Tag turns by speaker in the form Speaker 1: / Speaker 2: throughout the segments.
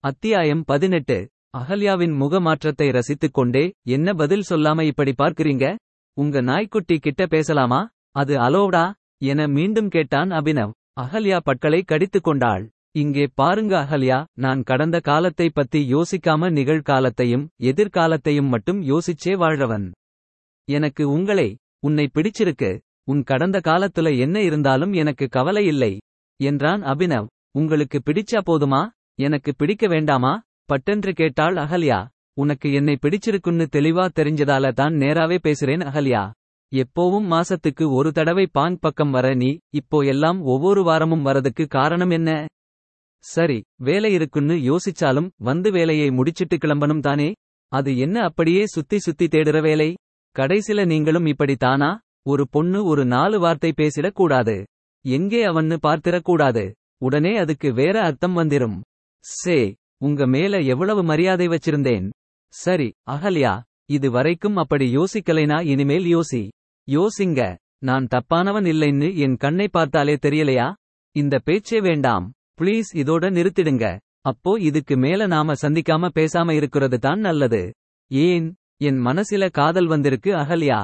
Speaker 1: அத்தியாயம் பதினெட்டு. அகல்யாவின் முகமாற்றத்தை ரசித்துக் கொண்டே என்ன பதில் சொல்லாம இப்படி பார்க்கிறீங்க? உங்க நாய்க்குட்டி கிட்ட பேசலாமா? அது அலோவ்டா? என மீண்டும் கேட்டான் அபினவ். அகல்யா பட்களை கடித்துக் கொண்டாள். இங்கே பாருங்க அகல்யா நான் கடந்த காலத்தை பத்தி யோசிக்காம நிகழ்காலத்தையும் எதிர்காலத்தையும் மட்டும் யோசிச்சே வாழ்றவன். எனக்கு உங்களை உன்னை பிடிச்சிருக்கு. உன் கடந்த காலத்துல என்ன இருந்தாலும் எனக்கு கவலை இல்லை என்றான் அபினவ். உங்களுக்கு பிடிச்சா போதுமா? எனக்கு பிடிக்க வேண்டாமா? பட்டென்று கேட்டாள் அகல்யா. உனக்கு என்னை பிடிச்சிருக்குன்னு தெளிவா தெரிஞ்சதால தான் நேராவே பேசுறேன் அகல்யா. எப்போவும் மாசத்துக்கு ஒரு தடவை பாங் பக்கம் வர நீ இப்போ எல்லாம் ஒவ்வொரு வாரமும் வரதுக்கு காரணம் என்ன? சரி வேலை இருக்குன்னு யோசிச்சாலும் வந்து வேலையை முடிச்சிட்டு கிளம்பணும் தானே? அது என்ன அப்படியே சுத்தி சுத்தி தேடுற வேலை? கடைசில நீங்களும் இப்படி தானா ஒரு பொண்ணு ஒரு நாலு வார்த்தை பேசிடக் கூடாது எங்கே அவன்னு பார்த்திடக்கூடாது. உடனே அதுக்கு வேற அர்த்தம் வந்திரும். சே உங்க மேல எவ்வளவு மரியாதை வச்சிருந்தேன். சரி அகல்யா இது வரைக்கும் அப்படி யோசிக்கலைனா இனிமேல் யோசி. யோசிங்க நான் தப்பானவன் இல்லைன்னு என் கண்ணை பார்த்தாலே தெரியலையா? இந்த பேச்சே வேண்டாம் ப்ளீஸ் இதோட நிறுத்திடுங்க. அப்போ இதுக்கு மேல நாம சந்திக்காம பேசாம இருக்கிறது தான் நல்லது. ஏன் என் மனசில காதல் வந்திருக்கு அகல்யா.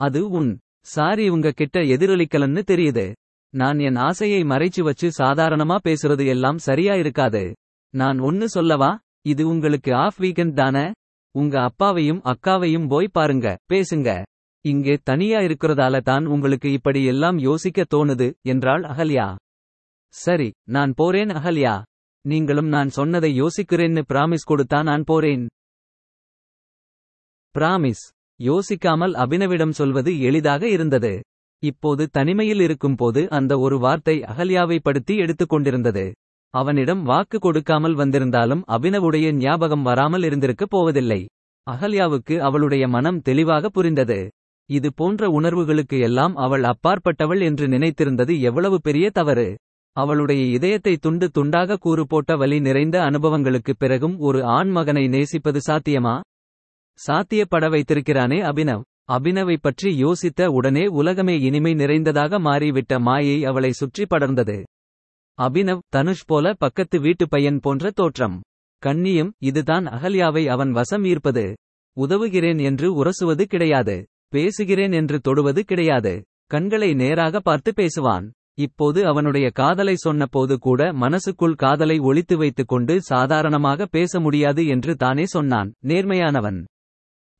Speaker 1: அது உன் சாரி உங்க கிட்ட எதிரொலிக்கலன்னு தெரியுது. நான் என் ஆசையை மறைச்சு வச்சு சாதாரணமா பேசுறது எல்லாம் சரியா இருக்காது. நான் ஒன்னு சொல்லவா? இது உங்களுக்கு ஆஃப் வீக்கெண்ட் தானே? உங்க அப்பாவையும் அக்காவையும் போய் பாருங்க பேசுங்க. இங்கே தனியா இருக்கிறதால தான் உங்களுக்கு இப்படி எல்லாம் யோசிக்க தோணுது என்றாள் அகல்யா. சரி நான் போறேன் அகல்யா. நீங்களும் நான் சொன்னதை யோசிக்கிறேன்னு பிராமிஸ் கொடுத்தா நான் போறேன். பிராமிஸ் யோசிக்காமல் அபினவிடம் சொல்வது எளிதாக இருந்தது. இப்போது தனிமையில் இருக்கும்போது அந்த ஒரு வார்த்தை அகல்யாவை படுத்தி எடுத்துக்கொண்டிருந்தது. அவனிடம் வாக்கு கொடுக்காமல் வந்திருந்தாலும் அபினவுடைய ஞாபகம் வராமல் இருந்திருக்கப் போவதில்லை. அகல்யாவுக்கு அவளுடைய மனம் தெளிவாக புரிந்தது. இது போன்ற உணர்வுகளுக்கு எல்லாம் அவள் அப்பாற்பட்டவள் என்று நினைத்திருந்தது எவ்வளவு பெரிய தவறு. அவளுடைய இதயத்தை துண்டு துண்டாக கூறு போட்ட வலி நிறைந்த அனுபவங்களுக்குப் பிறகும் ஒரு ஆண் மகனை நேசிப்பது சாத்தியமா? சாத்தியப்பட வைத்திருக்கிறானே அபினவ். அபினவை பற்றி யோசித்த உடனே உலகமே இனிமை நிறைந்ததாக மாறிவிட்ட மாயை அவளை சுற்றி படர்ந்தது. அபினவ் தனுஷ் போல பக்கத்து வீட்டு பையன் போன்ற தோற்றம். கண்ணியும் இதுதான் அகல்யாவை அவன் வசம் ஈர்ப்பது. உதவுகிறேன் என்று உரசுவது கிடையாது. பேசுகிறேன் என்று தொடுவது கிடையாது. கண்களை நேராக பார்த்து பேசுவான். இப்போது அவனுடைய காதலை சொன்னபோது கூட மனசுக்குள் காதலை ஒளித்து வைத்துக் கொண்டு சாதாரணமாக பேச முடியாது என்று தானே சொன்னான். நேர்மையானவன்.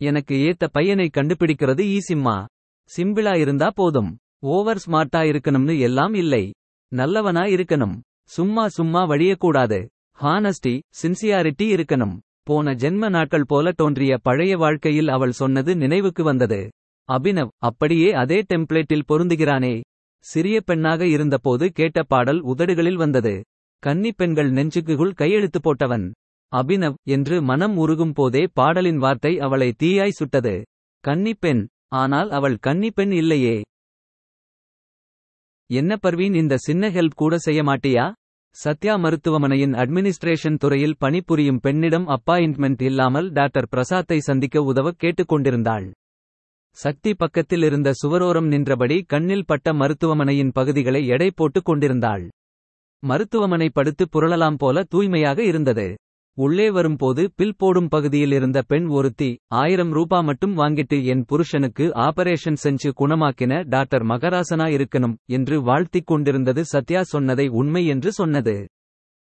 Speaker 1: எனக்கு ஏத்த பையனை கண்டுபிடிக்கிறது ஈசிம்மா சிம்பிளா இருந்தா போதும். ஓவர் ஸ்மார்ட்டா இருக்கணும்னு எல்லாம் இல்லை. நல்லவனா இருக்கணும். சும்மா சும்மா வழியக்கூடாது. ஹானஸ்டி சின்சியாரிட்டி இருக்கணும். போன ஜென்ம நாட்கள் போல தோன்றிய பழைய வாழ்க்கையில் அவள் சொன்னது நினைவுக்கு வந்தது. அபினவ் அப்படியே அதே டெம்ப்ளேட்டில் பொருந்துகிறானே. சிறிய பெண்ணாக இருந்தபோது கேட்ட பாடல் உதடுகளில் வந்தது. கன்னிப் பெண்கள் நெஞ்சுக்குள் கையெழுத்து போட்டவன். அபினவ் என்று மனம் உருகும் போதே பாடலின் வார்த்தை அவளை தீயாய் சுட்டது. கன்னிப்பெண் ஆனால் அவள் கன்னிப்பெண் இல்லையே. என்ன பர்வீன் இந்த சின்ன ஹெல்ப் கூட செய்ய மாட்டியா? சத்யா மருத்துவமனையின் அட்மினிஸ்ட்ரேஷன் துறையில் பணிபுரியும் பெண்ணிடம் அப்பாயின்ட்மெண்ட் இல்லாமல் டாக்டர் பிரசாத்தை சந்திக்க உதவ கேட்டுக்கொண்டிருந்தாள் சக்தி பக்கத்தில் இருந்த சுவரோரம் நின்றபடி கண்ணில் பட்ட மருத்துவமனையின் பகுதிகளை எடை போட்டுக் கொண்டிருந்தாள். மருத்துவமனை படுத்து புரளலாம் போல தூய்மையாக இருந்தது. உள்ளே வரும்போது பில் போடும் பகுதியில் இருந்த பெண் ஒருத்தி ஆயிரம் ரூபா மட்டும் வாங்கிட்டு என் புருஷனுக்கு ஆபரேஷன் செஞ்சு குணமாக்கின டாக்டர் மகராசனா இருக்கணும் என்று வாழ்த்திக் கொண்டிருந்தது சத்யா சொன்னதை உண்மை என்று சொன்னது.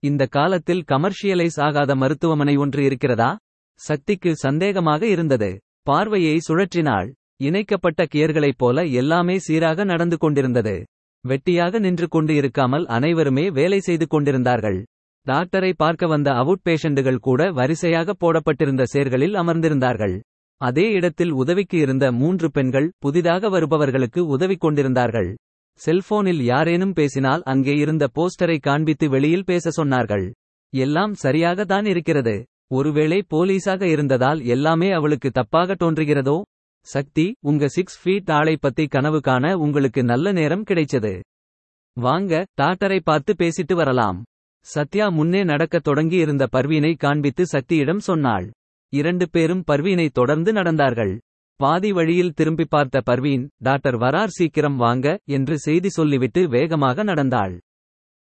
Speaker 1: இந்த காலத்தில் கமர்ஷியலைஸ் ஆகாத மருத்துவமனை ஒன்று இருக்கிறதா? சக்திக்கு சந்தேகமாக இருந்தது. பார்வையை சுழற்றினாள். இணைக்கப்பட்ட கியர்களைப் போல எல்லாமே சீராக நடந்து கொண்டிருந்தது. வெட்டியாக நின்று கொண்டு இருக்காமல் அனைவருமே வேலை செய்து கொண்டிருந்தார்கள். டாக்டரை பார்க்க வந்த அவுட் பேஷண்டுகள் கூட வரிசையாக போடப்பட்டிருந்த சேர்களில் அமர்ந்திருந்தார்கள். அதே இடத்தில் உதவிக்கு இருந்த மூன்று பெண்கள் புதிதாக வருபவர்களுக்கு உதவி கொண்டிருந்தார்கள். செல்போனில் யாரேனும் பேசினால் அங்கே இருந்த போஸ்டரை காண்பித்து வெளியில் பேச சொன்னார்கள். எல்லாம் சரியாக தான் இருக்கிறது. ஒருவேளை போலீஸாக இருந்ததால் எல்லாமே அவளுக்கு தப்பாக தோன்றுகிறதோ? சக்தி உங்க சிக்ஸ் ஃபீட் ஆளை பத்தி கனவு காண உங்களுக்கு நல்ல நேரம் கிடைச்சது. வாங்க டாக்டரை பார்த்து பேசிட்டு வரலாம். சத்யா முன்னே நடக்கத் தொடங்கியிருந்த பர்வீனை காண்பித்து சக்தியிடம் சொன்னாள். இரண்டு பேரும் பர்வீனை தொடர்ந்து நடந்தார்கள். பாதி வழியில் திரும்பி பார்த்த பர்வீன் டாக்டர் வரார் சீக்கிரம் வாங்க என்று செய்தி சொல்லிவிட்டு வேகமாக நடந்தாள்.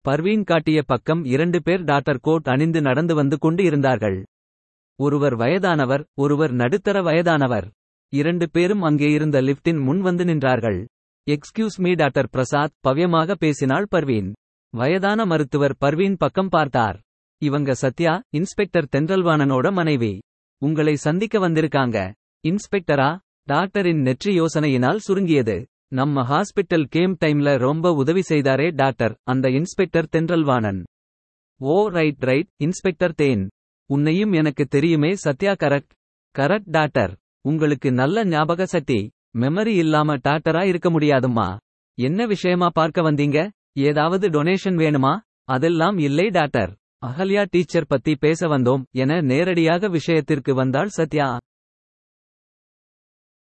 Speaker 1: பர்வீன் காட்டிய பக்கம் இரண்டு பேர் டாக்டர் கோட் அணிந்து நடந்து வந்து கொண்டு இருந்தார்கள். ஒருவர் வயதானவர் ஒருவர் நடுத்தர வயதானவர். இரண்டு பேரும் அங்கே இருந்த லிப்டின் முன் வந்து நின்றார்கள். எக்ஸ்கியூஸ் மீ டாக்டர் பிரசாத் பவ்யமாக பேசினாள் பர்வீன். வயதான மருத்துவர் பர்வீன் பக்கம் பார்த்தார். இவங்க சத்யா இன்ஸ்பெக்டர் தென்றல்வாணனோட மனைவி. உங்களை சந்திக்க வந்திருக்காங்க. இன்ஸ்பெக்டரா? டாக்டரின் நெற்றி யோசனையினால் சுருங்கியது. நம்ம ஹாஸ்பிட்டல் கேம் டைம்ல ரொம்ப உதவி செய்தாரே டாக்டர் அந்த inspector Thendralvanan. Oh right right inspector தேன். உன்னையும் எனக்கு தெரியுமே சத்யா கரெக்ட். Correct doctor. உங்களுக்கு நல்ல ஞாபக சக்தி. மெமரி இல்லாம டாக்டரா இருக்க முடியாதும்மா. என்ன விஷயமா பார்க்க வந்தீங்க? ஏதாவது டொனேஷன் வேணுமா? அதெல்லாம் இல்லை டாக்டர். அகல்யா டீச்சர் பத்தி பேச வந்தோம் என நேரடியாக விஷயத்திற்கு வந்தாள் சத்யா.